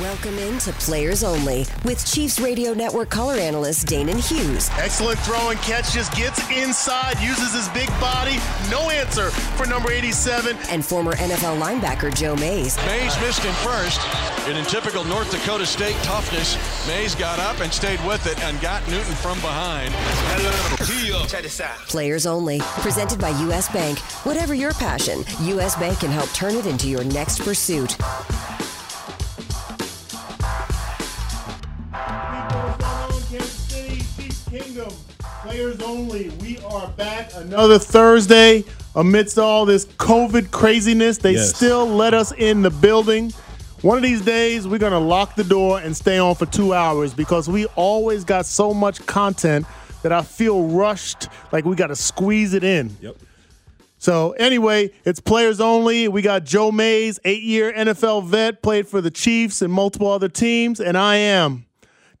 Welcome into Players Only with Chiefs Radio Network color analyst Danan Hughes. Excellent throw and catch, just gets inside, uses his big body. No answer for number 87. And former NFL linebacker Joe Mays. Mays missed him first. And in typical North Dakota State toughness, Mays got up and stayed with it and got Newton from behind. Check this out. Players Only, presented by U.S. Bank. Whatever your passion, U.S. Bank can help turn it into your next pursuit. Players only. We are back another Thursday amidst all this COVID craziness. They Yes. still let us in the building. One of these days, we're going to lock the door and stay on for two hours because we always got so much content that I feel rushed, like we got to squeeze it in. Yep. So anyway, it's players only. We got Joe Mays, eight-year NFL vet, played for the Chiefs and multiple other teams, and I am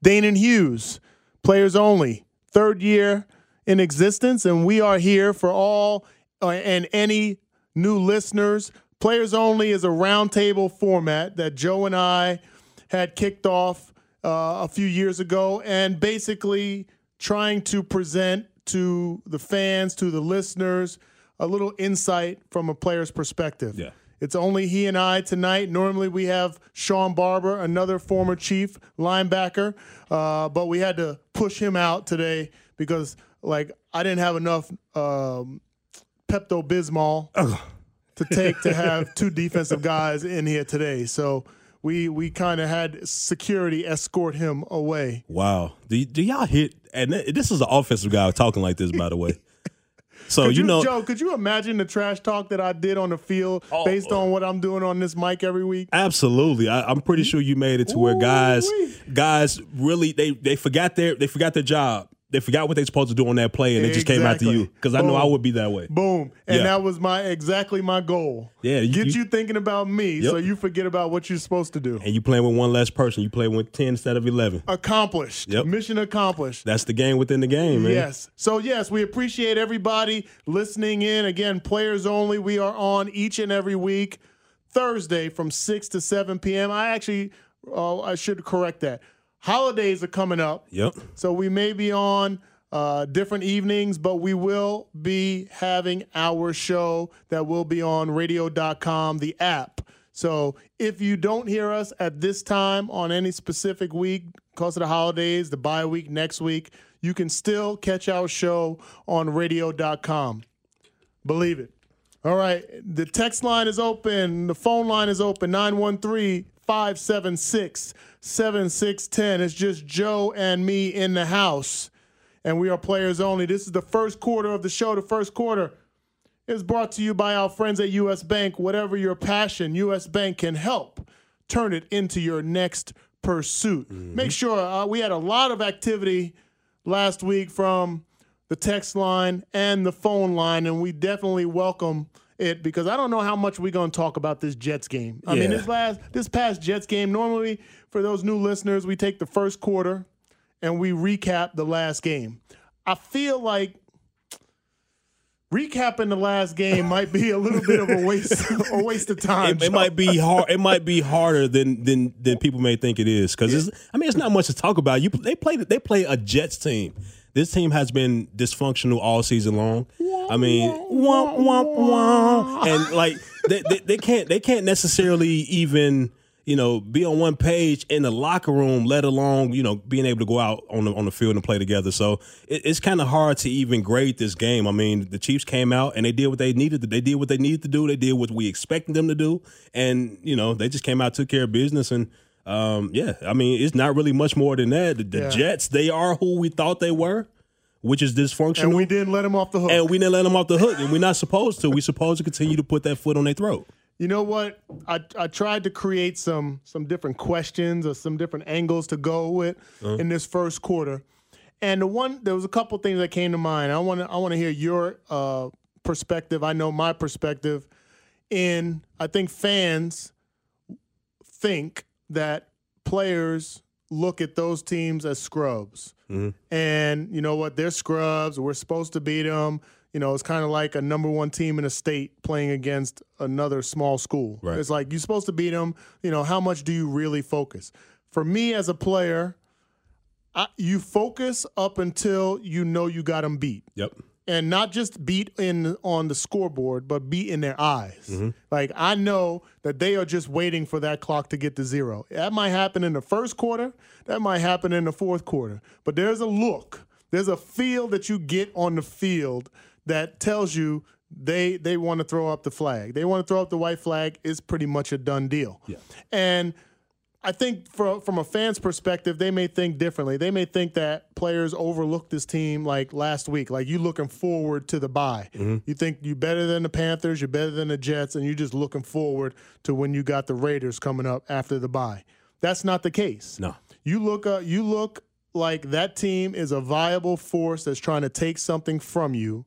Danan Hughes, players only, third year in existence, and we are here for all uh, and any new listeners. Players only is a roundtable format that Joe and I had kicked off uh, a few years ago, and basically trying to present to the fans, to the listeners, a little insight from a player's perspective. Yeah. It's only he and I tonight. Normally we have Sean Barber, another former Chief linebacker, uh, but we had to push him out today because, like, I didn't have enough um, Pepto Bismol to take to have two defensive guys in here today. So we we kind of had security escort him away. Wow. Do, do y'all hit? And this is an offensive guy talking like this, by the way. So you, you, know, Joe, could you imagine the trash talk that I did on the field Oh, based on what I'm doing on this mic every week? absolutely. I, I'm pretty sure you made it to where guys, guys really they they forgot their they forgot their job. They forgot what they supposed to do on that play, and it just came out to you. Because I know I would be that way. Boom. And Yeah. that was my exactly my goal. Yeah, you- Get you- you, thinking about me Yep. so you forget about what you're supposed to do. And you playing with one less person. You play with ten instead of eleven. Accomplished. Yep. Mission accomplished. That's the game within the game, man. Yes. So yes, we appreciate everybody listening in. Again, players only. We are on each and every week, Thursday from six to seven p.m. I actually, uh, I should correct that. Holidays are coming up, Yep. so we may be on uh, different evenings, but we will be having our show that will be on Radio.com, the app. So if you don't hear us at this time on any specific week because of the holidays, the bye week next week, you can still catch our show on Radio.com. Believe it. All right. The text line is open. The phone line is open 913 576 7610. It's just Joe and me in the house, and we are players only. This is the first quarter of the show. The first quarter is brought to you by our friends at U.S. Bank. Whatever your passion, U.S. Bank can help turn it into your next pursuit. Make sure uh, we had a lot of activity last week from the text line and the phone line, and we definitely welcome it because I don't know how much we're going to talk about this Jets game. I mean, this last this past Jets game. Normally, for those new listeners, we take the first quarter and we recap the last game. I feel like recapping the last game might be a little bit of a waste a waste of time. It, it might be hard. It might be harder than than than people may think it is. Because I mean, it's not much to talk about. You they play they play a Jets team. This team has been dysfunctional all season long. I mean, womp womp womp, and like they, they, they can't they can't necessarily even you know be on one page in the locker room, let alone you know being able to go out on the on the field and play together. So it, it's kind of hard to even grade this game. I mean, the Chiefs came out and they did what they needed. To, they did what they needed to do. They did what we expected them to do, and you know they just came out, took care of business, and um, yeah, I mean it's not really much more than that. The, the Yeah. Jets, they are who we thought they were. Which is dysfunctional, And we didn't let him off the hook. and we didn't let them off the hook, and we're not supposed to. We're supposed to continue to put that foot on their throat. You know what? I, I tried to create some some different questions or some different angles to go with in this first quarter, and the one there was a couple things that came to mind. I want to I want to hear your uh, perspective. I know my perspective. In I think fans think that players look at those teams as scrubs. Mm-hmm. And you know what? They're scrubs. We're supposed to beat them. You know, it's kind of like a number one team in a state playing against another small school. Right. It's like you're supposed to beat them. You know, how much do you really focus? For me as a player, I, you focus up until you know you got them beat Yep. And not just beat in on the scoreboard, but beat in their eyes. Mm-hmm. Like I know that they are just waiting for that clock to get to zero. That might happen in the first quarter. That might happen in the fourth quarter. But there's a look, there's a feel that you get on the field that tells you they they want to throw up the flag. They want to throw up the white flag. It's pretty much a done deal. Yeah. And I think for, from a fan's perspective, they may think differently. They may think that players overlooked this team like last week. Like you looking forward to the bye. You think you're better than the Panthers, you're better than the Jets, and you're just looking forward to when you got the Raiders coming up after the bye. That's not the case. No. You look uh, you look like that team is a viable force that's trying to take something from you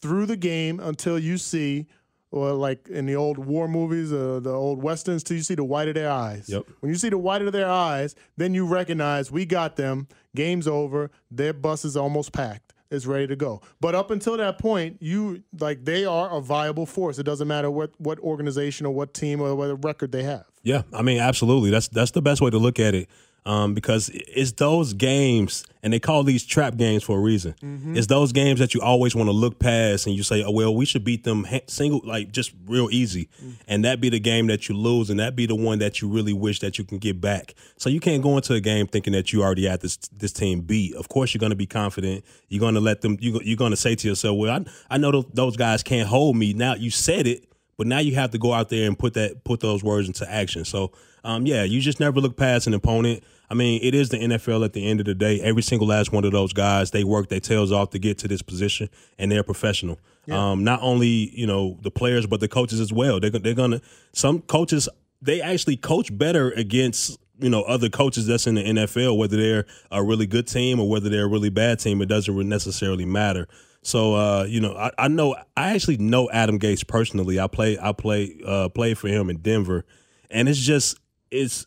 through the game until you see, or like in the old war movies, uh, the old westerns, till you see the white of their eyes. Yep. When you see the white of their eyes, then you recognize we got them. Game's over. Their bus is almost packed. It's ready to go. But up until that point, you like they are a viable force. It doesn't matter what what organization or what team or what record they have. Yeah, I mean, absolutely. That's that's the best way to look at it. Um, because it's those games, and they call these trap games for a reason. It's those games that you always want to look past, and you say, "Oh well, we should beat them single, like just real easy," and that be the game that you lose, and that be the one that you really wish that you can get back. So you can't go into a game thinking that you already had this this team beat. Of course, you're going to be confident. You're going to let them. You, you're going to say to yourself, "Well, I, I know those, those guys can't hold me." Now you said it, but now you have to go out there and put that put those words into action. So, um, yeah, you just never look past an opponent. I mean, it is the NFL at the end of the day. Every single last one of those guys, they work their tails off to get to this position, and they're professional. Um, not only you know the players, but the coaches as well. They're, they're gonna some coaches they actually coach better against you know other coaches that's in the NFL, whether they're a really good team or whether they're a really bad team. It doesn't necessarily matter. So uh, you know, I, I know I actually know Adam Gase personally. I play I play uh, played for him in Denver, and it's just it's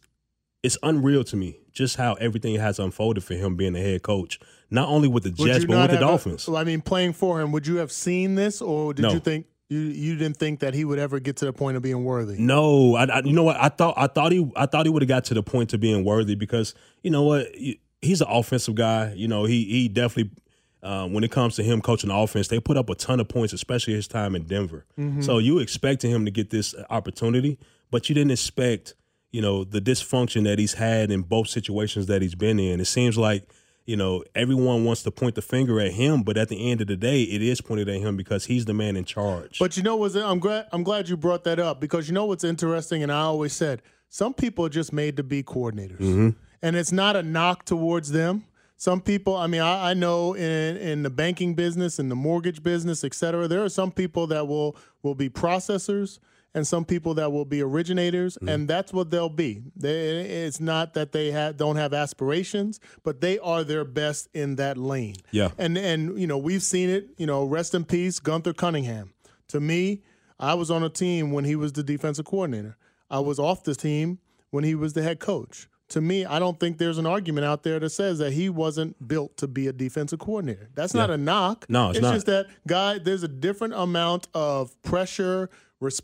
it's unreal to me just how everything has unfolded for him being the head coach, not only with the Jets but with the have a- Dolphins. I mean, playing for him, would you have seen this, or did No. you think you you didn't think that he would ever get to the point of being worthy? No, I, I you know what I thought I thought he I thought he would have got to the point to being worthy because you know what You- he's an offensive guy. You know he he definitely um, when it comes to him coaching the offense, they put up a ton of points, especially his time in Denver. So you expected him to get this opportunity, but you didn't expect you know the dysfunction that he's had in both situations that he's been in. It seems like you know everyone wants to point the finger at him, but at the end of the day, it is pointed at him because he's the man in charge. But you know what's I'm glad I'm glad you brought that up because you know what's interesting, and I always said some people are just made to be coordinators, Mm-hmm. and it's not a knock towards them. Some people, I mean, I, I know in in the banking business, in the mortgage business, et cetera, there are some people that will will be processors and some people that will be originators, Mm-hmm. and that's what they'll be. They, it's not that they have, don't have aspirations, but they are their best in that lane. Yeah. And and you know we've seen it. You know, rest in peace, Gunther Cunningham. To me, I was on a team when he was the defensive coordinator. I was off the team when he was the head coach. To me, I don't think there's an argument out there that says that he wasn't built to be a defensive coordinator. That's not a knock. No, it's not. just that guy. There's a different amount of pressure,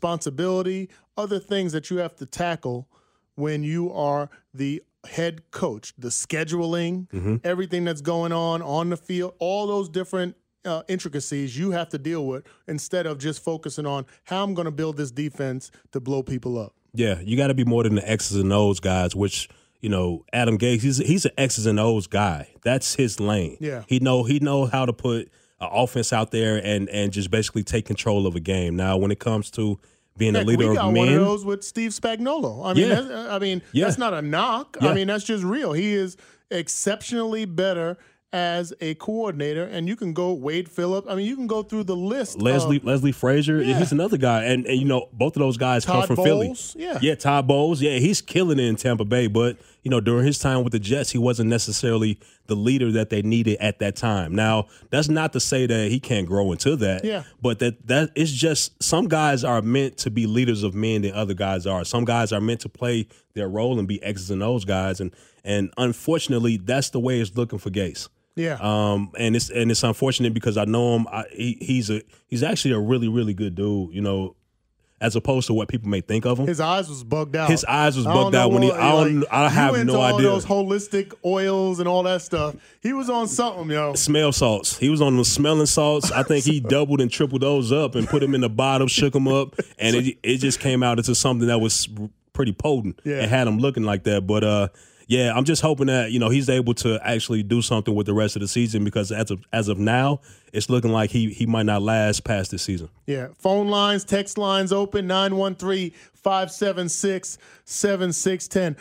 responsibility, other things that you have to tackle when you are the head coach. The scheduling, Mm-hmm. everything that's going on on the field, all those different uh, intricacies you have to deal with instead of just focusing on how I'm going to build this defense to blow people up. Yeah, you got to be more than the X's and O's guys, which you know Adam Gase he's he's an X's and O's guy. That's his lane. Yeah. he know he know how to put an offense out there and and just basically take control of a game. Now, when it comes to being Heck, a leader we got of one men, of those with Steve Spagnuolo. I mean, Yeah. that's, I mean, Yeah. that's not a knock. Yeah. I mean, that's just real. He is exceptionally better as a coordinator, and you can go Wade Phillips. I mean, you can go through the list. Leslie of, Leslie Frazier, Yeah. he's another guy, and, and you know both of those guys come Todd from Philly. Yeah. yeah, Todd Bowles, yeah, he's killing it in Tampa Bay. But you know during his time with the Jets, he wasn't necessarily the leader that they needed at that time. Now that's not to say that he can't grow into that. Yeah. but that that it's just some guys are meant to be leaders of men than other guys are. Some guys are meant to play their role and be X's and O's guys, and and unfortunately that's the way it's looking for Gase. Yeah. Um, and it's and it's unfortunate because I know him. I, he, he's a he's actually a really really good dude. You know, as opposed to what people may think of him. his eyes was bugged out. His eyes was bugged out when he- I don't- like, I have no all idea. Those holistic oils and all that stuff. He was on something, yo. Smell salts. He was on the smelling salts. I think he doubled and tripled those up and put them in the bottom, shook them up, and it it just came out into something that was pretty potent. Yeah. It had him looking like that. But uh, yeah, I'm just hoping that you know he's able to actually do something with the rest of the season because as of as of now, it's looking like he he might not last past this season. Yeah. Phone lines, text lines open 913 576 7610.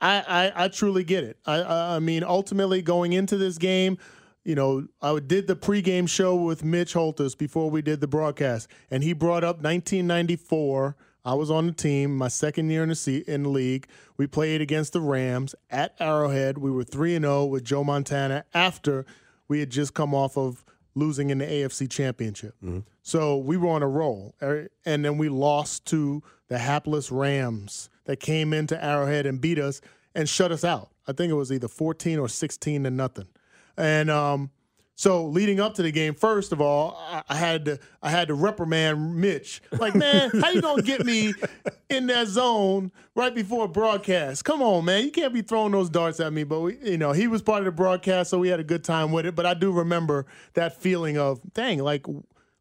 I I truly get it. I, I I mean, ultimately, going into this game, you know, I did the pregame show with Mitch Holtus before we did the broadcast, and he brought up 1994. I was on the team, my second year in the in the league. We played against the Rams at Arrowhead. We were three and zero with Joe Montana after we had just come off of losing in the AFC Championship. So we were on a roll, er, and then we lost to the hapless Rams that came into Arrowhead and beat us and shut us out. I think it was either 14 or 16 to nothing. And um, so leading up to the game, first of all, I, had to I had to reprimand Mitch. Like, man, how you gonna get me in that zone right before a broadcast? Come on, man, you can't be throwing those darts at me. But we, you know, he was part of the broadcast, so we had a good time with it. But I do remember that feeling of, dang, like.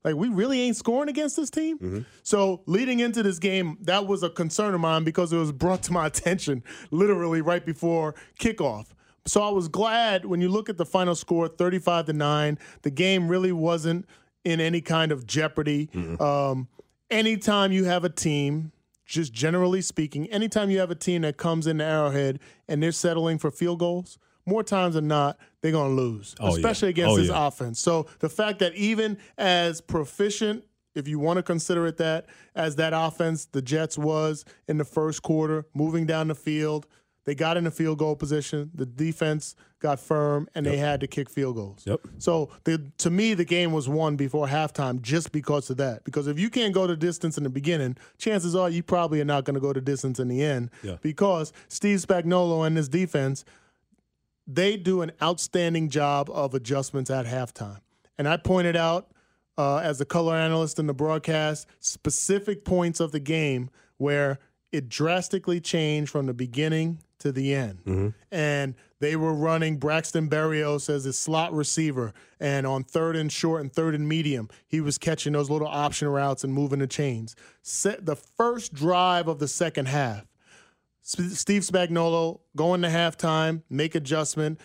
Like we really ain't scoring against this team. Mm-hmm. So leading into this game, that was a concern of mine because it was brought to my attention literally right before kickoff. So I was glad when you look at the final score, 35 to 9, the game really wasn't in any kind of jeopardy. Um, anytime you have a team, just generally speaking, anytime you have a team that comes into Arrowhead and they're settling for field goals, more times than not, they're going to lose, Oh, yeah. especially against Oh, this yeah. offense. So the fact that even as proficient, if you want to consider it that, as that offense, the Jets was in the first quarter, moving down the field, they got in a field goal position. The defense got firm, and they had to kick field goals. Yep. So the, to me, the game was won before halftime just because of that. Because if you can't go the distance in the beginning, chances are you probably are not going to go the distance in the end. Yeah. Because Steve Spagnuolo and his defense, they do an outstanding job of adjustments at halftime. And I pointed out uh, as a color analyst in the broadcast specific points of the game where it drastically changed from the beginning to the end. Mm-hmm. And they were running Braxton Berrios as a slot receiver. And on third and short and third and medium, he was catching those little option routes and moving the chains. Set the first drive of the second half. Steve Spagnuolo going to halftime, make adjustment.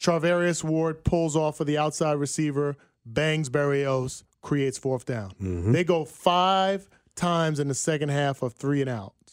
Charvarius Ward pulls off for the outside receiver, bangs Berrios, creates fourth down. Mm-hmm. They go five times in the second half of three and outs.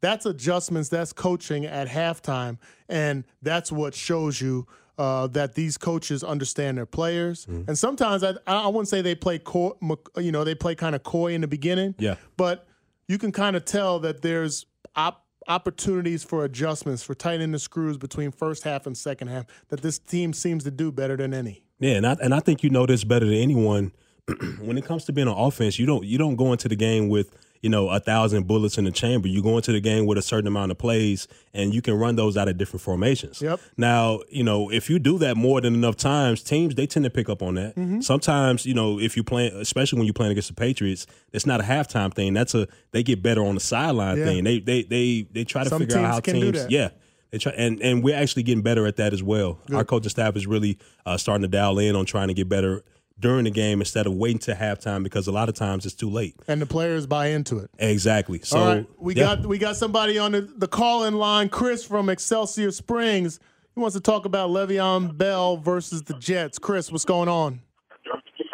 That's adjustments, that's coaching at halftime, and that's what shows you uh, that these coaches understand their players. And sometimes I, I wouldn't say they play, coy, you know, they play kind of coy in the beginning. Yeah. But you can kind of tell that there's op- opportunities for adjustments, for tightening the screws between first half and second half that this team seems to do better than any. Yeah, and I and I think you know this better than anyone. when it comes to being on offense, you don't you don't go into the game with you know a thousand bullets in the chamber. You go into the game with a certain amount of plays, and you can run those out of different formations. Yep. Now, you know if you do that more than enough times, teams they tend to pick up on that. Mm-hmm. Sometimes, you know, if you play, especially when you're playing against the Patriots, it's not a halftime thing. That's a they get better on the sideline Yeah. thing. They they they they try to Some figure out how can do teams. that. Yeah. They try, and and we're actually getting better at that as well. Our coaching staff is really uh, starting to dial in on trying to get better during the game instead of waiting to halftime because a lot of times it's too late. And the players buy into it. Exactly. So All right, we yeah. got we got somebody on the, the call in line, Chris from Excelsior Springs. He wants to talk about Le'Veon Bell versus the Jets. Chris, what's going on?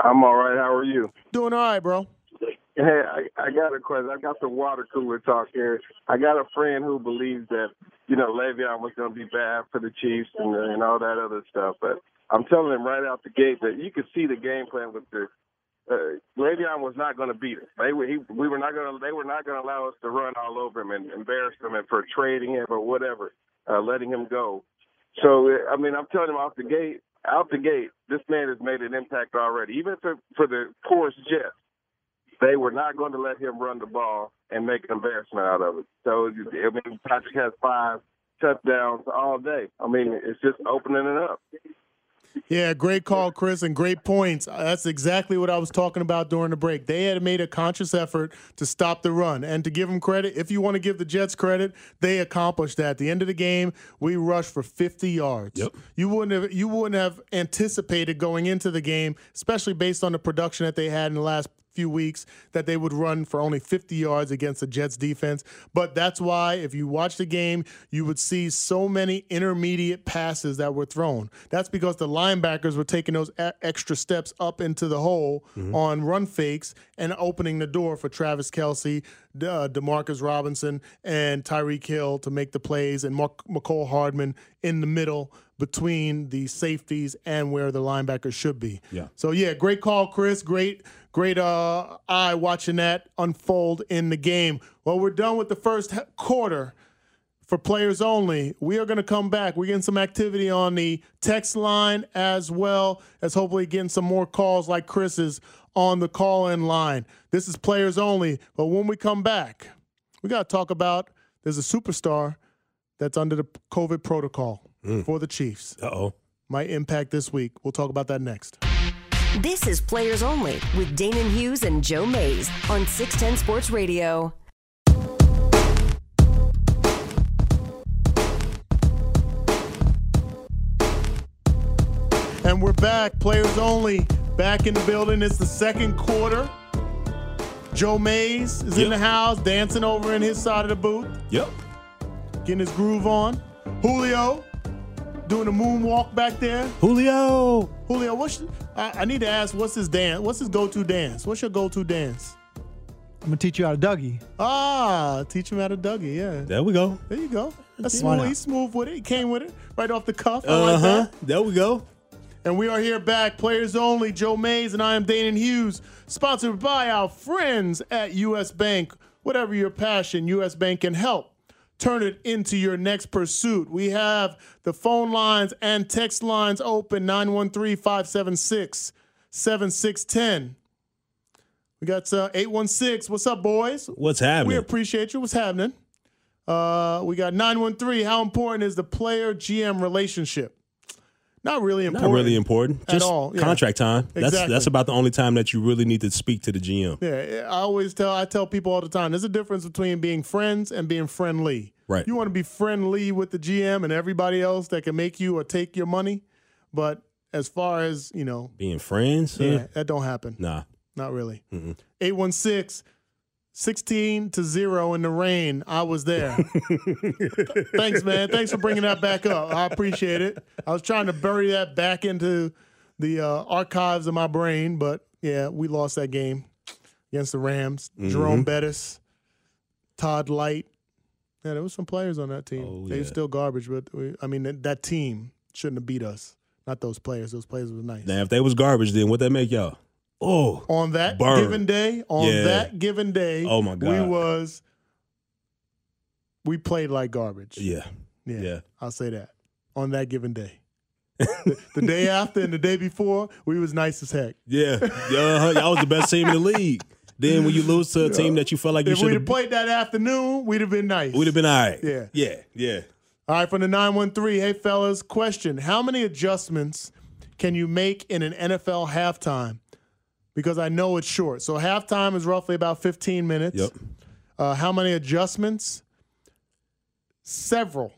I'm all right. How are you? Doing all right, bro. Hey, I, I got a question. I got some water cooler talk here. I got a friend who believes that, you know, Le'Veon was going to be bad for the Chiefs and, and all that other stuff. But I'm telling him right out the gate that you could see the game plan with the uh, Le'Veon was not going to beat us. They were, he, we were not going to. They were not going to allow us to run all over him and embarrass him, and for trading him or whatever, uh, letting him go. So I mean, I'm telling him off the gate, out the gate, this man has made an impact already. Even for for the poorest Jets, they were not going to let him run the ball and make an embarrassment out of it. So I mean, Patrick has five touchdowns all day. I mean, it's just opening it up. Yeah, great call, Chris, and great points. Uh, that's exactly what I was talking about during the break. They had made a conscious effort to stop the run. And to give them credit, if you want to give the Jets credit, they accomplished that. At the end of the game, we rushed for 50 yards. Yep. You wouldn't have you wouldn't have anticipated going into the game, especially based on the production that they had in the last few weeks that they would run for only 50 yards against the Jets defense. But that's why, if you watch the game, you would see so many intermediate passes that were thrown. That's because the linebackers were taking those extra steps up into the hole mm-hmm. on run fakes and opening the door for Travis Kelce, uh, Demarcus Robinson, and Tyreek Hill to make the plays, and Mark, Mecole Hardman in the middle between the safeties and where the linebackers should be. Yeah. So yeah, great call, Chris. Great great uh, eye watching that unfold in the game. Well, we're done with the first quarter for players only. We are going to come back. We're getting some activity on the text line as well as hopefully getting some more calls like Chris's on the call in line. This is players only. But when we come back, we got to talk about there's a superstar that's under the COVID protocol mm. for the Chiefs. Uh oh. Might impact this week. We'll talk about that next. This is Players Only with Danan Hughes and Joe Mays on 610 Sports Radio. And we're back, Players Only, back in the building. It's the second quarter. Joe Mays is yep. in the house, dancing over in his side of the booth. Yep. Getting his groove on. Julio doing a moonwalk back there. Julio. Julio, what's I, I need to ask, what's his dance? What's his go-to dance? What's your go-to dance? I'm gonna teach you how to Dougie. Ah, teach him how to Dougie. Yeah. There we go. There you go. That's smooth. He's smooth with it. He came with it right off the cuff. Uh huh. There we go. And we are here back, players only. Joe Mays and I am Danan Hughes, sponsored by our friends at U.S. Bank. Whatever your passion, U.S. Bank can help turn it into your next pursuit. We have the phone lines and text lines open 913 576 7610. We got uh, 816. What's up, boys? What's happening? We appreciate you. What's happening? Uh, we got 913. How important is the player GM relationship? Not really important. Not really important. Just all, yeah. contract time. Exactly. That's that's about the only time that you really need to speak to the GM. Yeah, I always tell I tell people all the time. There's a difference between being friends and being friendly. Right. You want to be friendly with the GM and everybody else that can make you or take your money, but as far as you know, being friends, yeah, that don't happen. Nah, not really. Eight one six 16 to 0 in the rain. I was there. Thanks, man. Thanks for bringing that back up. I appreciate it. I was trying to bury that back into the uh, archives of my brain, but yeah, we lost that game against the Rams. Mm-hmm. Jerome Bettis, Todd Lyght. Yeah, there was some players on that team. Oh, they yeah. were still garbage, but we, I mean, that, that team shouldn't have beat us. Not those players. Those players were nice. Now, if they was garbage, then what that make y'all? Oh, on that burn. given day, on Yeah. that given day, Oh, my God. we was we played like garbage. yeah, Yeah, Yeah. I'll say that on that given day. the, the day after and the day before, we was nice as heck. yeah, yeah. Y'all was the best team in the league. Then when you lose to a team that you felt like you should have have, played that afternoon, we'd have been nice. we'd have been all right. Yeah. yeah, yeah. All right, from the 913. Hey, fellas, question. How many adjustments can you make in an NFL halftime? Because I know it's short. So halftime is roughly about 15 minutes. Yep. Uh, how many adjustments? Several.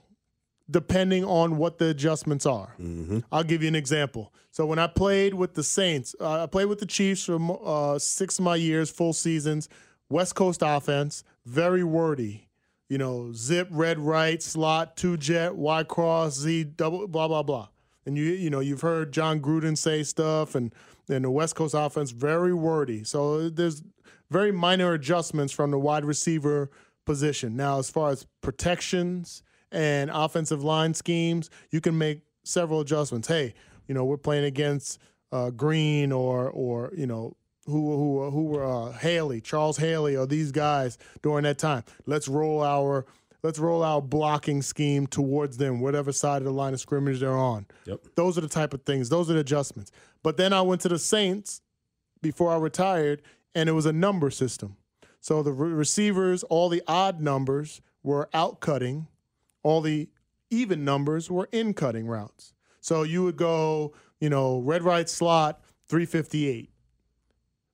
depending on what the adjustments are. Mm-hmm. I'll give you an example. So when I played with the Saints, uh, I played with the Chiefs for uh, six of my years, full seasons. West Coast offense, very wordy. You know, zip, red, right, slot, two jet, Y cross, Z, double, blah blah blah. And you you know you've heard Jon Gruden say stuff, and and the West Coast offense very wordy. So there's very minor adjustments from the wide receiver position. Now, as far as protections and offensive line schemes, you can make several adjustments. Hey, you know, we're playing against uh, Green or or you know who who who were uh, Haley, Charles Haley, or these guys during that time. Let's roll our let's roll out blocking scheme towards them, whatever side of the line of scrimmage they're on. Yep. Those are the type of things. Those are the adjustments. But then I went to the Saints before I retired, and it was a number system. So the re- receivers, all the odd numbers were out cutting, all the even numbers were in cutting routes. So you would go, you know, red right slot, 358.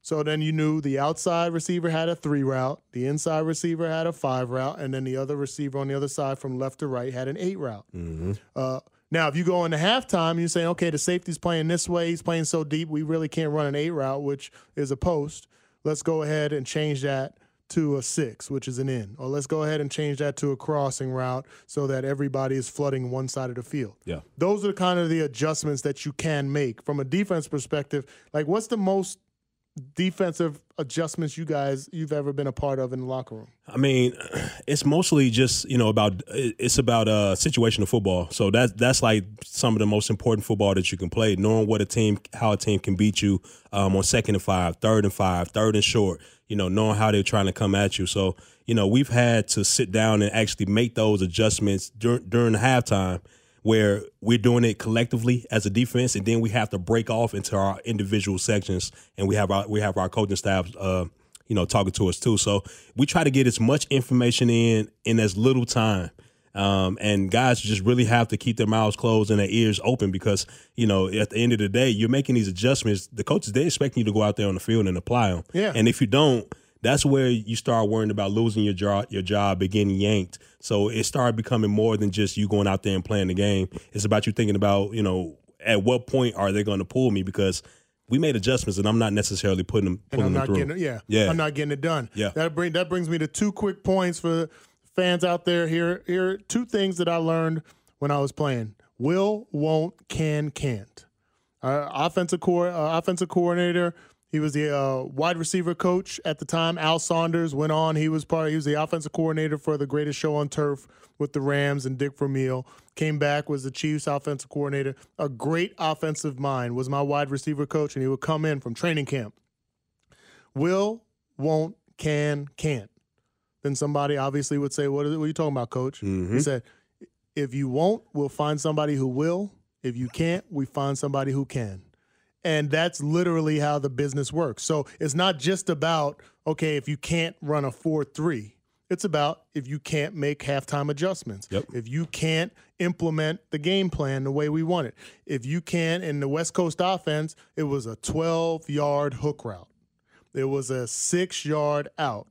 So then you knew the outside receiver had a three route, the inside receiver had a five route, and then the other receiver on the other side from left to right had an eight route. Mm-hmm. Uh, now, if you go into halftime, you say, okay, the safety's playing this way, he's playing so deep, we really can't run an eight route, which is a post. Let's go ahead and change that to a six, which is an in. Or let's go ahead and change that to a crossing route so that everybody is flooding one side of the field. Yeah. Those are kind of the adjustments that you can make from a defense perspective. Like, what's the most defensive adjustments you guys you've ever been a part of in the locker room? I mean, it's mostly just you know about it's about a uh situational football. So that's that's like some of the most important football that you can play. Knowing what a team, how a team can beat you um, on second and five, third and five, third and short. You know, knowing how they're trying to come at you. So you know, we've had to sit down and actually make those adjustments during during halftime where we're doing it collectively as a defense, and then we have to break off into our individual sections, and we have our we have our coaching staff, uh, you know, talking to us too. So we try to get as much information in in as little time. Um, and guys just really have to keep their mouths closed and their ears open because you know at the end of the day you're making these adjustments. The coaches they expect you to go out there on the field and apply them. Yeah. And if you don't, that's where you start worrying about losing your job, your job, and getting yanked. So it started becoming more than just you going out there and playing the game. It's about you thinking about, you know, at what point are they going to pull me because we made adjustments and I'm not necessarily putting them and pulling I'm them not through. getting it. Yeah, Yeah. I'm not getting it done. Yeah. that bring that brings me to two quick points for fans out there. Here, here two things that I learned when I was playing: will, won't, can, can't. Our offensive core, uh, offensive coordinator. He was the uh, wide receiver coach at the time. Al Saunders went on. He was part. He was the offensive coordinator for the greatest show on turf with the Rams and Dick Vermeil. Came back was the Chiefs offensive coordinator. A great offensive mind was my wide receiver coach, and he would come in from training camp. Will, won't, can, can't. Then somebody obviously would say, "What are, what are you talking about, coach?" He said, "If you won't, we'll find somebody who will. If you can't, we find somebody who can." And that's literally how the business works. So it's not just about, okay, if you can't run a 4 3, it's about if you can't make halftime adjustments. Yep. If you can't implement the game plan the way we want it. If you can, in the West Coast offense, it was a 12 yard hook route, it was a six yard out.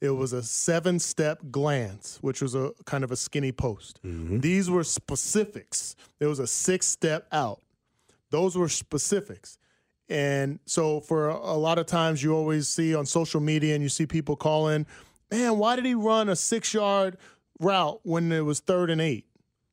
It was a seven step glance, which was a kind of a skinny post. Mm-hmm. These were specifics. There was a six step out. Those were specifics. And so for a lot of times you always see on social media and you see people calling, man, why did he run a six yard route when it was third and eight?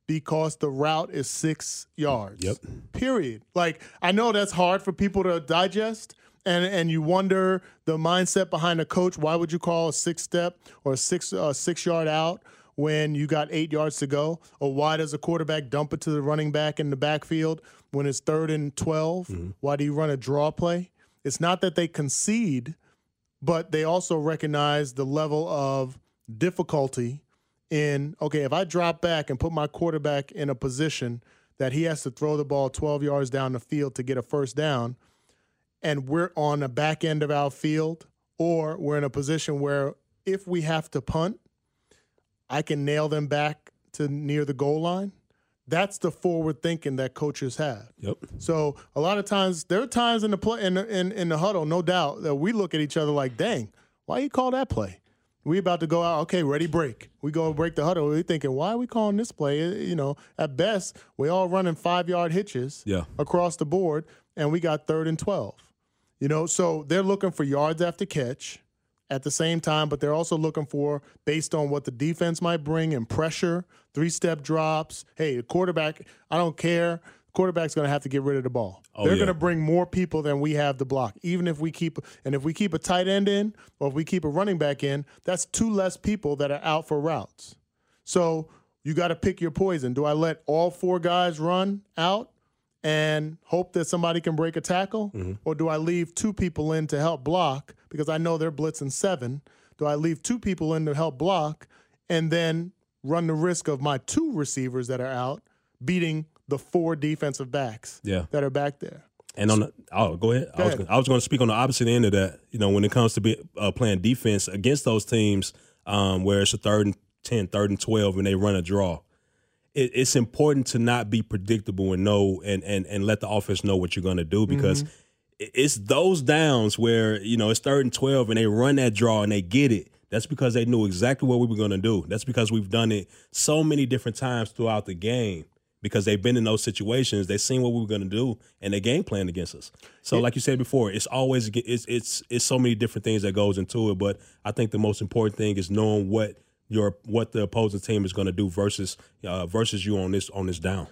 Because the route is six yards. Yep. Period. Like I know that's hard for people to digest. And, and you wonder the mindset behind a coach. Why would you call a six step or a six uh, six yard out when you got eight yards to go? Or why does a quarterback dump it to the running back in the backfield when it's third and 12? Mm-hmm. Why do you run a draw play? It's not that they concede, but they also recognize the level of difficulty in, okay, if I drop back and put my quarterback in a position that he has to throw the ball 12 yards down the field to get a first down, and we're on the back end of our field, or we're in a position where if we have to punt, I can nail them back to near the goal line. That's the forward thinking that coaches have. Yep. So a lot of times there are times in the play in the, in, in the huddle, no doubt, that we look at each other like, "Dang, why you call that play?" We about to go out. Okay, ready, break. We go break the huddle. We thinking, why are we calling this play? Uh, you know, at best, we all running five yard hitches Yeah. across the board, and we got third and twelve. You know, so they're looking for yards after catch at the same time, but they're also looking for based on what the defense might bring and pressure, three step drops. Hey, the quarterback, I don't care. Quarterback's going to have to get rid of the ball. Oh, they're yeah. going to bring more people than we have to block. Even if we keep and if we keep a tight end in or if we keep a running back in, that's two less people that are out for routes. So you got to pick your poison. Do I let all four guys run out and hope that somebody can break a tackle? Or do I leave two people in to help block because I know they're blitzing seven? Do I leave two people in to help block and then run the risk of my two receivers that are out beating the four defensive backs Yeah. that are back there? And on the oh, go ahead. Go I was ahead. I was going to speak on the opposite end of that. You know, when it comes to be, uh, playing defense against those teams, um, where it's a third and 10, third and twelve, and they run a draw. It, it's important to not be predictable and know and and and let the offense know what you're going to do because mm-hmm. it- it's those downs where you know it's third and twelve and they run that draw and they get it. That's because they knew exactly what we were going to do. That's because we've done it so many different times throughout the game because they've been in those situations. They've seen what we were going to do and they game plan against us. So, like you said before, it's always it's it's it's so many different things that goes into it. But I think the most important thing is knowing what your what the opposing team is going to do versus uh, versus you on this on this down.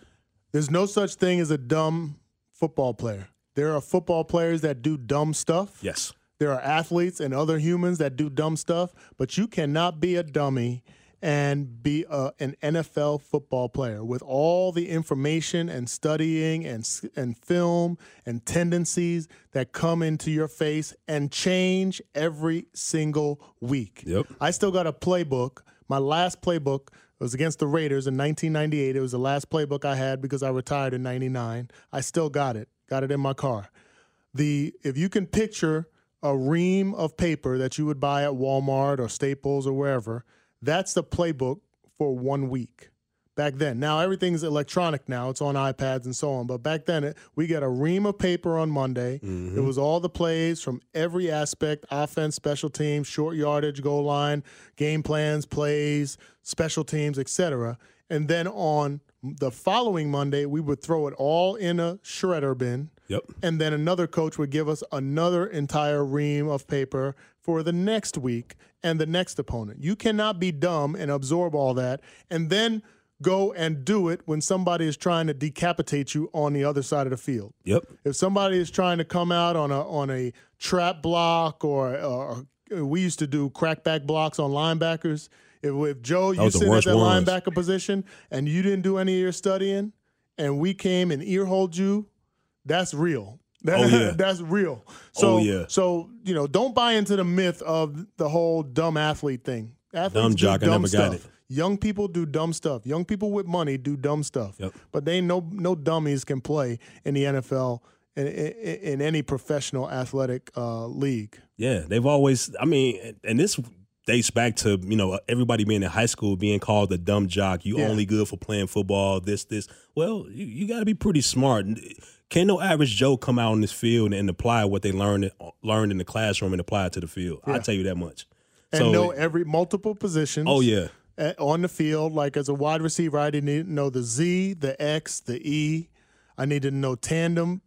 There's no such thing as a dumb football player. There are football players that do dumb stuff. Yes. There are athletes and other humans that do dumb stuff, but you cannot be a dummy and be a, an NFL football player with all the information and studying and and film and tendencies that come into your face and change every single week. Yep. I still got a playbook. My last playbook was against the Raiders in 1998. It was the last playbook I had because I retired in 99. I still got it. Got it in my car the if you can picture a ream of paper that you would buy at Walmart or Staples or wherever, that's the playbook for one week. Back then, now everything's electronic now; it's on iPads and so on. But back then, it, we got a ream of paper on Monday. Mm-hmm. It was all the plays from every aspect: offense, special teams, short yardage, goal line, game plans, plays, special teams, etc. And then on the following Monday, we would throw it all in a shredder bin Yep. and then another coach would give us another entire ream of paper for the next week and the next opponent. You cannot be dumb and absorb all that and then go and do it when somebody is trying to decapitate you on the other side of the field. Yep. If somebody is trying to come out on a on a trap block or, or we used to do crackback blocks on linebackers. If, if Joe, you was the sit at that ones. linebacker position and you didn't do any of your studying, and we came and earholed you, that's real. Oh, yeah. that's real. So, Oh, yeah. so you know, don't buy into the myth of the whole dumb athlete thing. Athletes Dumb jock, I dumb never got stuff. it. Young people do dumb stuff. Young people with money do dumb stuff. Yep. But they no no dummies can play in the NFL in, in, in any professional athletic uh, league. Yeah, they've always. I mean, and this dates back to you know everybody being in high school being called a dumb jock. You Yeah. only good for playing football. This, this. Well, you, you got to be pretty smart. Can no average Joe come out on this field and apply what they learned learned in the classroom and apply it to the field? I Yeah. tell you that much. And so, know every multiple positions. oh yeah, on the field. Like as a wide receiver, I didn't need know the Z, the X, the E. I needed to know tandem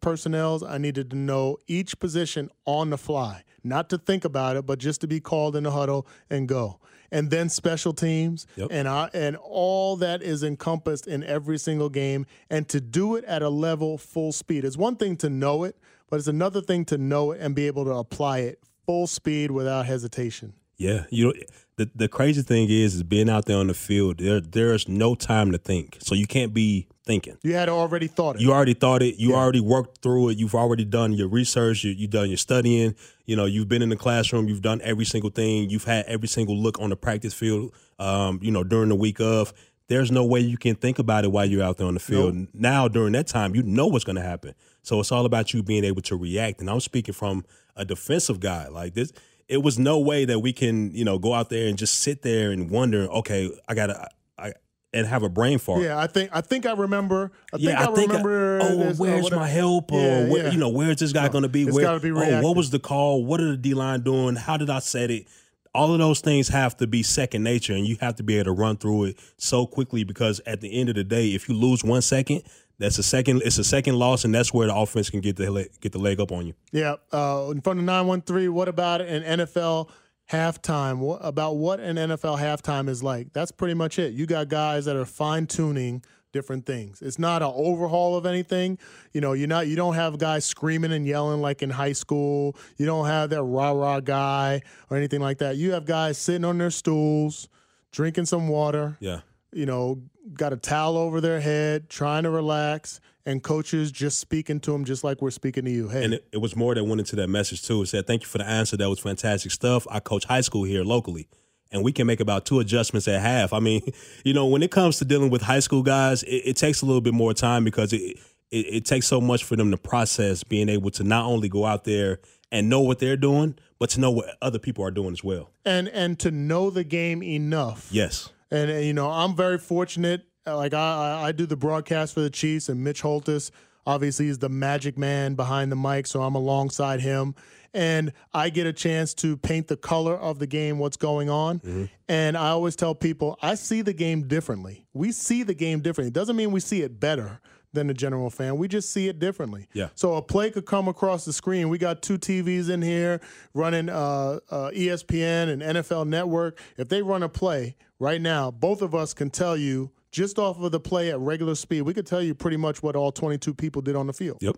personnels. I needed to know each position on the fly, not to think about it, but just to be called in the huddle and go. And then special teams, Yep. and I, and all that is encompassed in every single game, and to do it at a level full speed. It's one thing to know it, but it's another thing to know it and be able to apply it full speed without hesitation. Yeah. You know, the the crazy thing is, is being out there on the field. There there is no time to think, so you can't be thinking. You had already thought it. You already thought it. You already worked through it. You've already done your research. You, you've done your studying. You know, you've been in the classroom. You've done every single thing. You've had every single look on the practice field. Um, you know, during the week of. There's no way you can think about it while you're out there on the field. Now, during that time, you know what's going to happen. So it's all about you being able to react. And I'm speaking from a defensive guy. Like this, it was no way that we can, you know, go out there and just sit there and wonder, okay, I gotta, I, and have a brain fart. Yeah, I think I think I remember. I Yeah, think I, I think. I- oh, this, uh, where's my help? Or Yeah, what, yeah. you know, where's this guy going to be? it's Where? be oh, what was the call? What are the D line doing? How did I set it? all of those things have to be second nature, and you have to be able to run through it so quickly because at the end of the day, if you lose one second, that's a second. It's a second loss, and that's where the offense can get the get the leg up on you. Yeah. Uh, in front of nine one three. What about an NFL halftime? What about what an NFL halftime is like? That's pretty much it. You got guys that are fine tuning different things. It's not an overhaul of anything. You know, you're not you don't have guys screaming and yelling like in high school. You don't have that rah rah guy or anything like that. You have guys sitting on their stools, drinking some water. Yeah. You know, got a towel over their head, trying to relax, and coaches just speaking to them just like we're speaking to you. Hey, And it, it was more that went into that message too. It said, "Thank you for the answer. That was fantastic stuff. I coach high school here locally." and we can make about two adjustments at half. I mean, you know, when it comes to dealing with high school guys, it, it takes a little bit more time because it, it, it takes so much for them to process being able to not only go out there and know what they're doing, but to know what other people are doing as well. and and to know the game enough. Yes. And, and, you know, I'm very fortunate. Uh, Like I, I I do the broadcast for the Chiefs, and Mitch Holtis obviously is the magic man behind the mic, so I'm alongside him, and I get a chance to paint the color of the game, what's going on. And I always tell people, I see the game differently. We see the game differently. It doesn't mean we see it better than the general fan. We just see it differently. Yeah. So a play could come across the screen. We got two TVs in here running uh, uh, ESPN and NFL Network. If they run a play right now, both of us can tell you just off of the play at regular speed. We could tell you pretty much what all 22 people did on the field. Yep.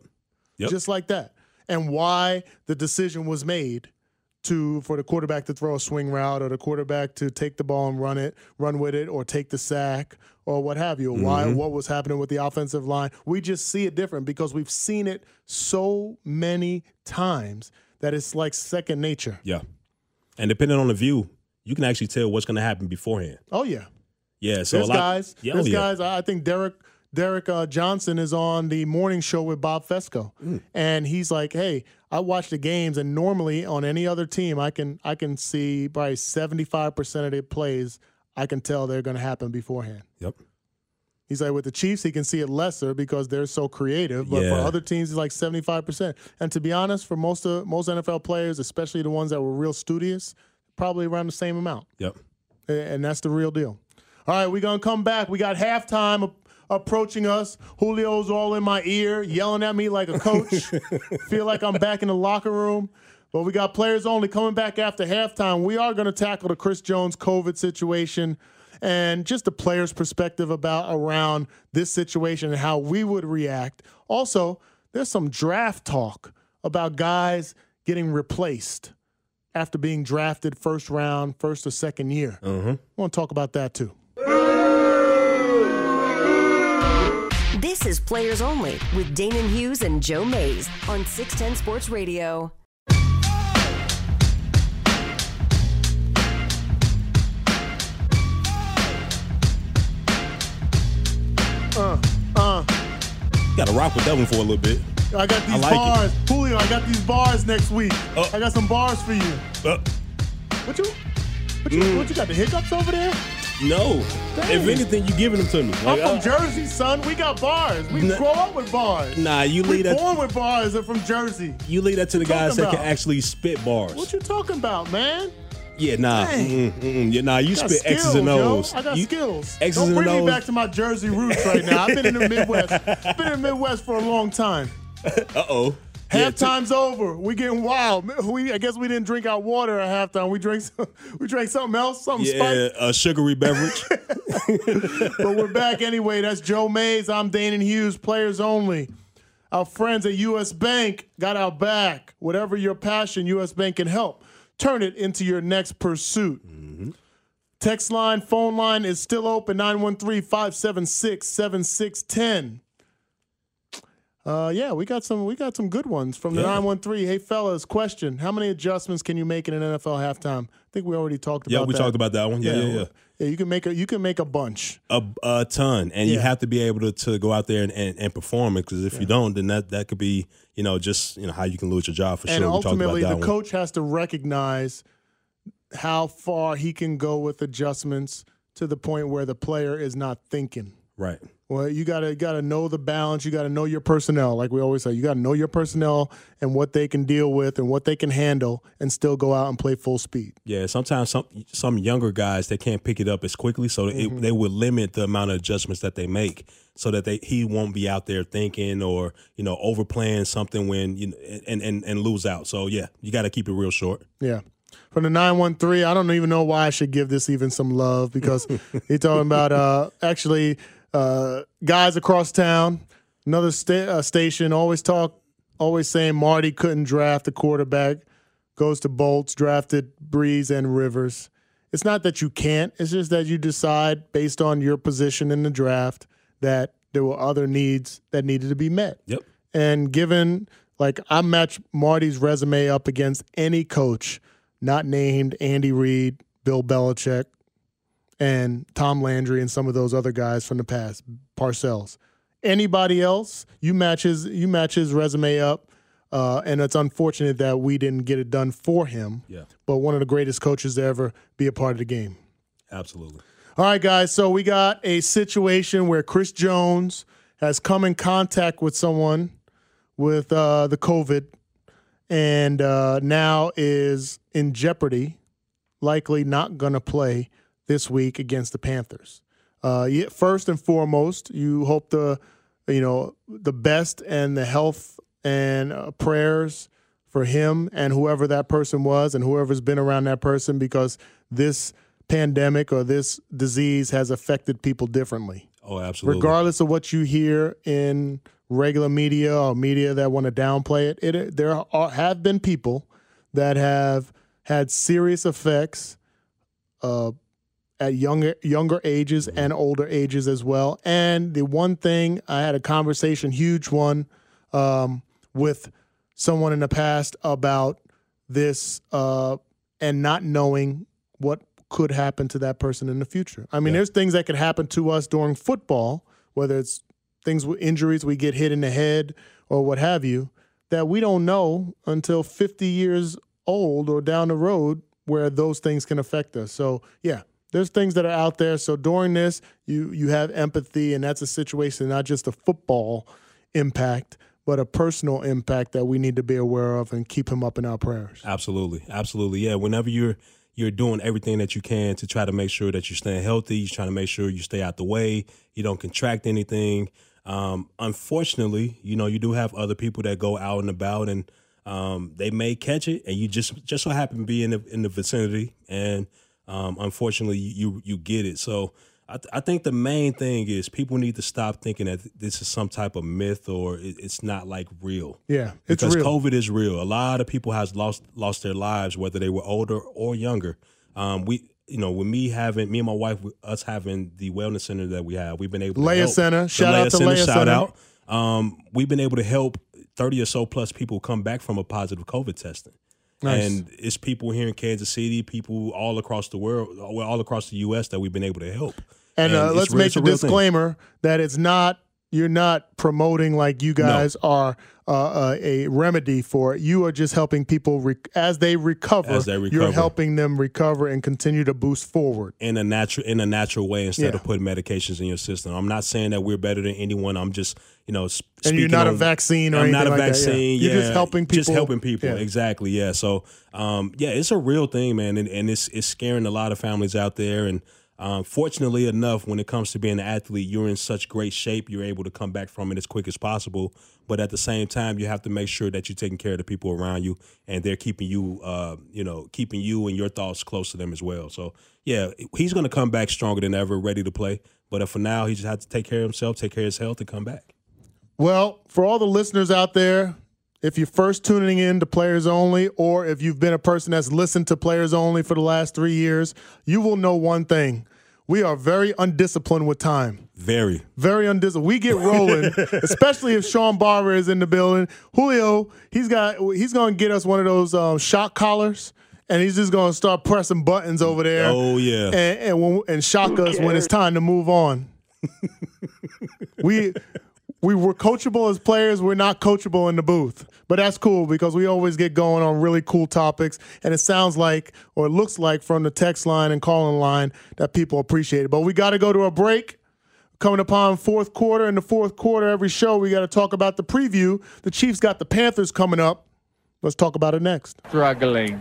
Yep. Just like that, and why the decision was made to for the quarterback to throw a swing route or the quarterback to take the ball and run it, run with it, or take the sack or what have you. Why Mm-hmm. what was happening with the offensive line? We just see it different because we've seen it so many times that it's like second nature. Yeah. And depending on the view, you can actually tell what's going to happen beforehand. Oh yeah. Yeah. So there's a lot, guys. Yeah, there's oh, yeah. guys. I I think Derrick Derrick uh, Johnson is on the morning show with Bob Fescoe, Mm. and he's like, "Hey, I watch the games, and normally on any other team, I can I can see probably seventy five percent of their plays. I can tell they're going to happen beforehand." Yep. He's like with the Chiefs, he can see it lesser because they're so creative. But for other teams, he's like seventy five percent. And to be honest, for most of most NFL players, especially the ones that were real studious, probably around the same amount Yep. and that's the real deal. All right, we're gonna come back. We got halftime approaching us. Julio's all in my ear, yelling at me like a coach. Feel like I'm back in the locker room. But we got players only coming back after halftime. We are gonna tackle the Chris Jones COVID situation and just the players' perspective about around this situation and how we would react. Also, there's some draft talk about guys getting replaced after being drafted first round, first or second year. Mm-hmm. I want to talk about that too. This is Players Only with Danan Hughes and Joe Mays on 610 Sports Radio. Uh, uh. Got to rock with that one for a little bit. I got these like it. bars. Julio, I got these bars next week. Oh. I got some bars for you. Uh, What you what you, Mm. what you got the hiccups over there? No. Dang. If anything, you giving them to me. I'm from Jersey, son. We got bars. We Nah. grow up with bars. Nah, you we leave that. born with bars. They're from Jersey. You leave that to the guys that can actually spit bars. What you talking about, man? yeah, nah. Mm-mm, mm-mm. Yeah, nah. You spit X's skills, and yo. O's. I got You- skills. X's Don't and bring me back to my Jersey roots right now. I've been in the Midwest. I've been in the Midwest for a long time. Uh oh. Halftime's over. We getting wild. We I guess we didn't drink our water at halftime. We drank some, we drank something else, something Yeah, a sugary beverage. But we're back anyway. That's Joe Mays. I'm Danan Hughes. Players only. Our friends at U.S. Bank got our back. Whatever your passion, U.S. Bank can help. Turn it into your next pursuit. Mm-hmm. Text line, phone line is still open 913 576 7610. Uh, yeah, we got some. We got some good ones from the Yeah. nine one three. Hey fellas, question: How many adjustments can you make in an NFL halftime? I think we already talked yeah, about. That. Yeah, we talked about that one. Yeah, yeah, yeah. Yeah, you can make a you can make a bunch. A, a ton, and you have to be able to, to go out there and, and, and perform it. Because if you don't, then that, that could be you know just you know how you can lose your job for and sure. We talked ultimately, about the one. coach has to recognize how far he can go with adjustments to the point where the player is not thinking. Right. Well, you gotta gotta know the balance. You gotta know your personnel, like we always say. You gotta know your personnel and what they can deal with and what they can handle, and still go out and play full speed. Yeah, sometimes some some younger guys they can't pick it up as quickly, so mm-hmm. it, they would limit the amount of adjustments that they make, so that they he won't be out there thinking or you know overplaying something when you know, and and and lose out. So yeah, you got to keep it real short. Yeah from the 913. I don't even know why I should give this even some love because he's talking about uh, actually uh, guys across town. Another sta- uh, station always talk, always saying Marty couldn't draft a quarterback. Goes to Bolts, drafted Brees and Rivers. It's not that you can't. It's just that you decide based on your position in the draft that there were other needs that needed to be met. Yep. And given like I match Marty's resume up against any coach not named Andy Reid, Bill Belichick, and Tom Landry and some of those other guys from the past, Parcells. Anybody else, you match his you match his resume up, uh, and it's unfortunate that we didn't get it done for him. Yeah. But one of the greatest coaches to ever be a part of the game. Absolutely. All right, guys. So we got a situation where Chris Jones has come in contact with someone with uh, the COVID and uh, now is in jeopardy, likely not going to play this week against the Panthers. Uh, first and foremost, you hope the you know the best and the health and uh, prayers for him and whoever that person was and whoever's been around that person because this pandemic or this disease has affected people differently. Oh, absolutely. Regardless of what you hear in regular media or media that want to downplay it. It there are, have been people that have had serious effects uh, at younger younger ages and older ages as well. And the one thing I had a conversation, huge one, um, with someone in the past about this uh, and not knowing what could happen to that person in the future. I mean, yeah. there's things that could happen to us during football, whether it's things with injuries, we get hit in the head or what have you, that we don't know until 50 years old or down the road where those things can affect us. So, yeah, there's things that are out there. So during this, you you have empathy, and that's a situation not just a football impact, but a personal impact that we need to be aware of and keep him up in our prayers. Absolutely, absolutely, yeah. Whenever you're you're doing everything that you can to try to make sure that you're staying healthy, you're trying to make sure you stay out the way, you don't contract anything. Um, unfortunately, you know, you do have other people that go out and about and um, they may catch it, and you just just so happen to be in the in the vicinity, and um, unfortunately, you you get it. So I, th- I, think the main thing is people need to stop thinking that this is some type of myth or it, it's not like real. Yeah, it's because real. COVID is real. A lot of people has lost lost their lives, whether they were older or younger. Um, we you know, with me having me and my wife, us having the wellness center that we have, we've been able to help. Center. Shout out to Center, Leah shout Center. out. Um, we've been able to help thirty or so plus people come back from a positive COVID testing. Nice. And it's people here in Kansas City, people all across the world, all across the U.S. that we've been able to help. And, and uh, let's make a disclaimer thing. that it's not you're not promoting like you guys no. are uh, uh, a remedy for it. You are just helping people rec- as, they recover, as they recover. You're helping them recover and continue to boost forward in a natural in a natural way instead yeah. of putting medications in your system. I'm not saying that we're better than anyone. I'm just you know. and you're not on, a vaccine or I'm not a like vaccine. That, yeah. yeah. You're just helping people. Just helping people. Yeah. Exactly. Yeah. So um, yeah, it's a real thing, man, and, and it's it's scaring a lot of families out there and. Um, fortunately enough, when it comes to being an athlete, you're in such great shape. You're able to come back from it as quick as possible. But at the same time, you have to make sure that you're taking care of the people around you, and they're keeping you, uh, you know, keeping you and your thoughts close to them as well. So yeah, he's going to come back stronger than ever, ready to play. But for now, he just has to take care of himself, take care of his health, and come back. Well, for all the listeners out there, if you're first tuning in to Players Only, or if you've been a person that's listened to Players Only for the last three years, you will know one thing. We are very undisciplined with time. Very. Very undisciplined. We get rolling, especially if Sean Barber is in the building. Julio, he's got he's gonna get us one of those um, shock collars. And he's just gonna start pressing buttons over there. Oh yeah, and and, when, and shock us when it's time to move on. we we were coachable as players. We're not coachable in the booth, but that's cool because we always get going on really cool topics. And it sounds like, or it looks like from the text line and calling line, that people appreciate it. But we got to go to a break. Coming upon fourth quarter. In the fourth quarter, every show, we got to talk about the preview. The Chiefs got the Panthers coming up. Let's talk about it next. Struggling.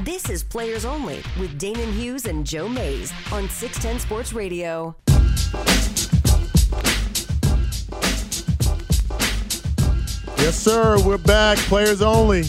This is Players Only with Danan Hughes and Joe Mays on 610 Sports Radio. Yes, sir. We're back. Players Only.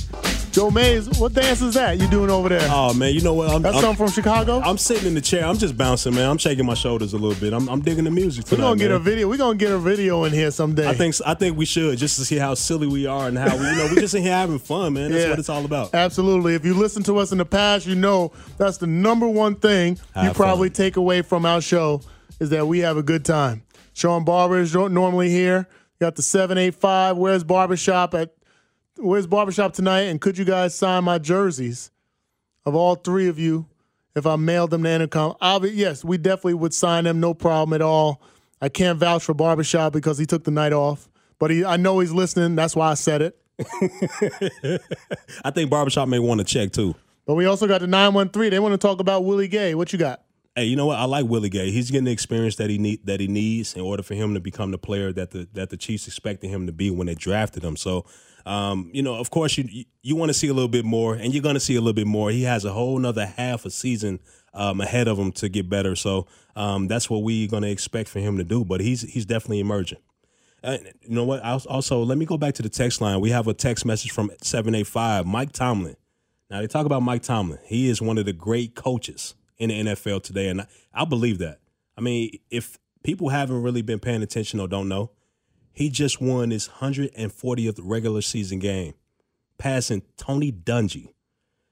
Joe Mays, what dance is that you doing over there? Oh man, you know what? I'm, That's I'm, something from Chicago. I'm sitting in the chair. I'm just bouncing, man. I'm shaking my shoulders a little bit. I'm, I'm digging the music We're gonna get man. a video. We're gonna get a video in here someday. I think I think we should just to see how silly we are and how we, you know we're just in here having fun, man. That's Yeah. what it's all about. Absolutely. If you listen to us in the past, you know that's the number one thing you Have probably take away from our show is that we have a good time. Sean Barber is normally here. Got the 785. Where's Barbershop at Where's Barbershop tonight? And could you guys sign my jerseys of all three of you if I mailed them to Entercom? Be, yes, we definitely would sign them, no problem at all. I can't vouch for Barbershop because he took the night off, but he, I know he's listening. That's why I said it. I think barbershop may want to check too. But we also got the 913. They want to talk about Willie Gay. What you got? Hey, you know what? I like Willie Gay. He's getting the experience that he need that he needs in order for him to become the player that the that the Chiefs expected him to be when they drafted him. So, um, you know, of course, you you, want to see a little bit more, and you're going to see a little bit more. He has a whole another half a season um, ahead of him to get better. So, um, that's what we're going to expect for him to do. But he's he's definitely emerging. Uh, you know what? Also, let me go back to the text line. We have a text message from seven eight five Mike Tomlin. Now they talk about Mike Tomlin. He is one of the great coaches in the NFL today, and I, I believe that. I mean, if people haven't really been paying attention or don't know, he just won his 140th regular season game, passing Tony Dungy.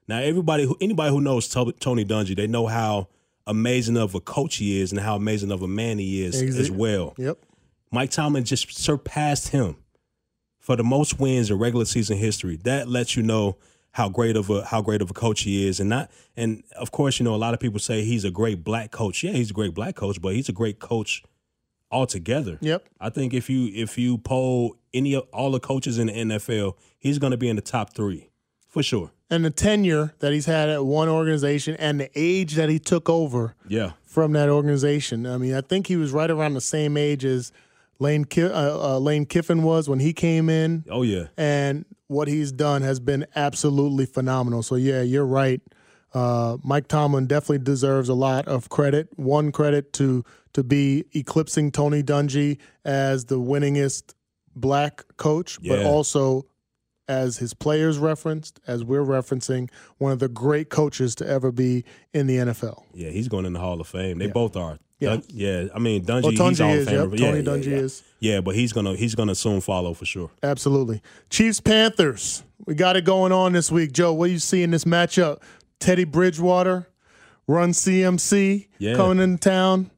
Now, everybody who anybody who knows Tony Dungy, they know how amazing of a coach he is and how amazing of a man he is as well. Yep. Mike Tomlin just surpassed him for the most wins in regular season history. That lets you know how great of a how great of a coach he is, and not and of course you know a lot of people say he's a great black coach. Yeah, he's a great black coach, but he's a great coach altogether. Yep. I think if you if you poll any of all the coaches in the NFL, he's going to be in the top three for sure. And the tenure that he's had at one organization and the age that he took over Yeah. from that organization. I mean, I think he was right around the same age as Lane Ki- uh, uh, Lane Kiffin was when he came in. Oh yeah. and what he's done has been absolutely phenomenal. So yeah, you're right. Uh, Mike Tomlin definitely deserves a lot of credit. One credit to to be eclipsing Tony Dungy as the winningest black coach, but also as his players referenced, as we're referencing, one of the great coaches to ever be in the NFL. Yeah, he's going in the Hall of Fame. They Yeah. both are. Yeah. Dun- yeah. I mean, Dungy, Well, he's Dungy Hall of is, Famer. yep, Yeah, Tony yeah, Dungy yeah. is. Yeah, but he's gonna he's gonna soon follow for sure. Absolutely. Chiefs Panthers. We got it going on this week. Joe, what do you see in this matchup? Teddy Bridgewater, Run CMC coming into town.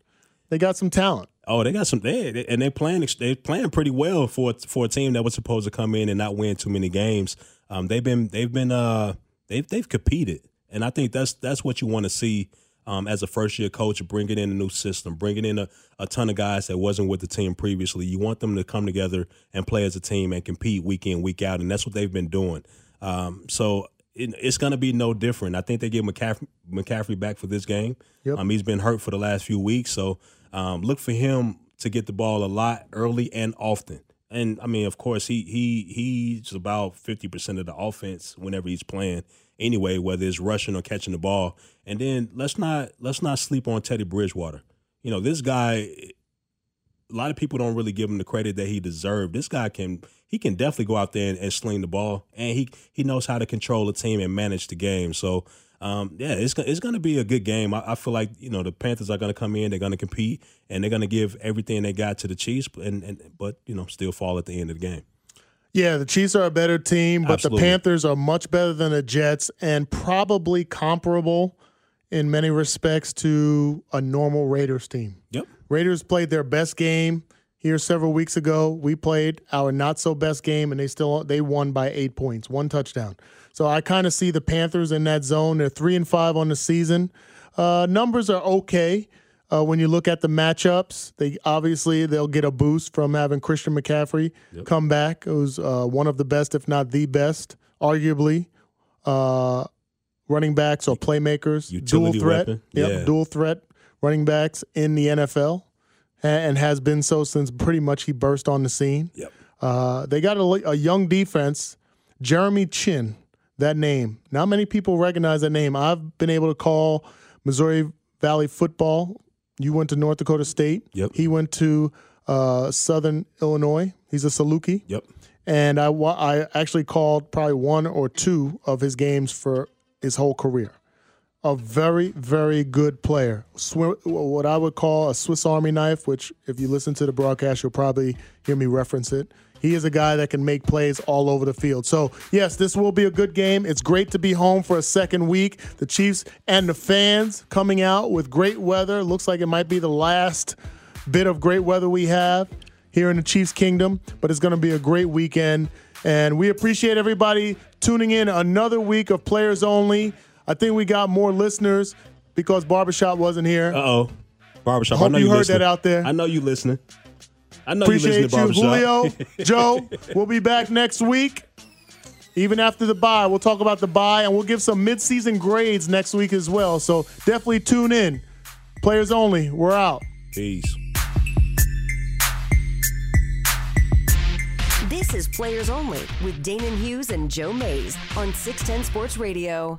They got some talent. Oh, they got some, they, and they playing they playing pretty well for for a team that was supposed to come in and not win too many games. Um, they've been they've been uh they've they've competed, and I think that's that's what you want to see. Um, as a first year coach, bringing in a new system, bringing in a, a ton of guys that wasn't with the team previously. You want them to come together and play as a team and compete week in, week out, and that's what they've been doing. Um, so it, it's going to be no different. I think they get McCaffrey, McCaffrey back for this game. Yep. Um, he's been hurt for the last few weeks, so um, look for him to get the ball a lot early and often. And I mean, of course, he he he's about fifty percent of the offense whenever he's playing. Anyway, whether it's rushing or catching the ball. And then let's not let's not sleep on Teddy Bridgewater. You know, this guy. A lot of people don't really give him the credit that he deserved. This guy can he can definitely go out there and, and sling the ball, and he he knows how to control a team and manage the game. So um, yeah, it's it's going to be a good game. I, I feel like you know the Panthers are going to come in, they're going to compete, and they're going to give everything they got to the Chiefs, and, and but you know still fall at the end of the game. Yeah, the Chiefs are a better team, but Absolutely. the Panthers are much better than the Jets and probably comparable in many respects to a normal Raiders team. Yep. Raiders played their best game here several weeks ago. We played our not so best game, and they still they won by eight points, one touchdown. So I kind of see the Panthers in that zone. They're three and five on the season. Uh, numbers are okay. Uh, when you look at the matchups, they obviously they'll get a boost from having Christian McCaffrey come back, who's uh, one of the best, if not the best, arguably, uh, running backs or playmakers, Utility dual threat, yep, Yeah. dual threat running backs in the NFL. And has been so since pretty much he burst on the scene. Yep. Uh, they got a, a, young defense, Jeremy Chinn, That name, not many people recognize that name. I've been able to call Missouri Valley football. You went to North Dakota State. Yep. He went to uh, Southern Illinois. He's a Saluki. Yep. And I, I actually called probably one or two of his games for his whole career a very, very good player. what I would call a Swiss Army knife, which, if you listen to the broadcast, you'll probably hear me reference it. He is a guy that can make plays all over the field. So, yes, this will be a good game. It's great to be home for a second week. The Chiefs and the fans coming out with great weather. Looks like it might be the last bit of great weather we have here in the Chiefs Kingdom, but it's going to be a great weekend. And we appreciate everybody tuning in another week of Players Only. I think we got more listeners because Barbershop wasn't here. Uh oh. Barbershop. I hope I know you, you heard listening. that out there. I know you listening. I know Appreciate you listening, you, Barbershop. Julio, Joe. We'll be back next week. Even after the bye, we'll talk about the bye and we'll give some midseason grades next week as well. So definitely tune in. Players only. We're out. Peace. This is Players Only with Danan Hughes and Joe Mays on 610 Sports Radio.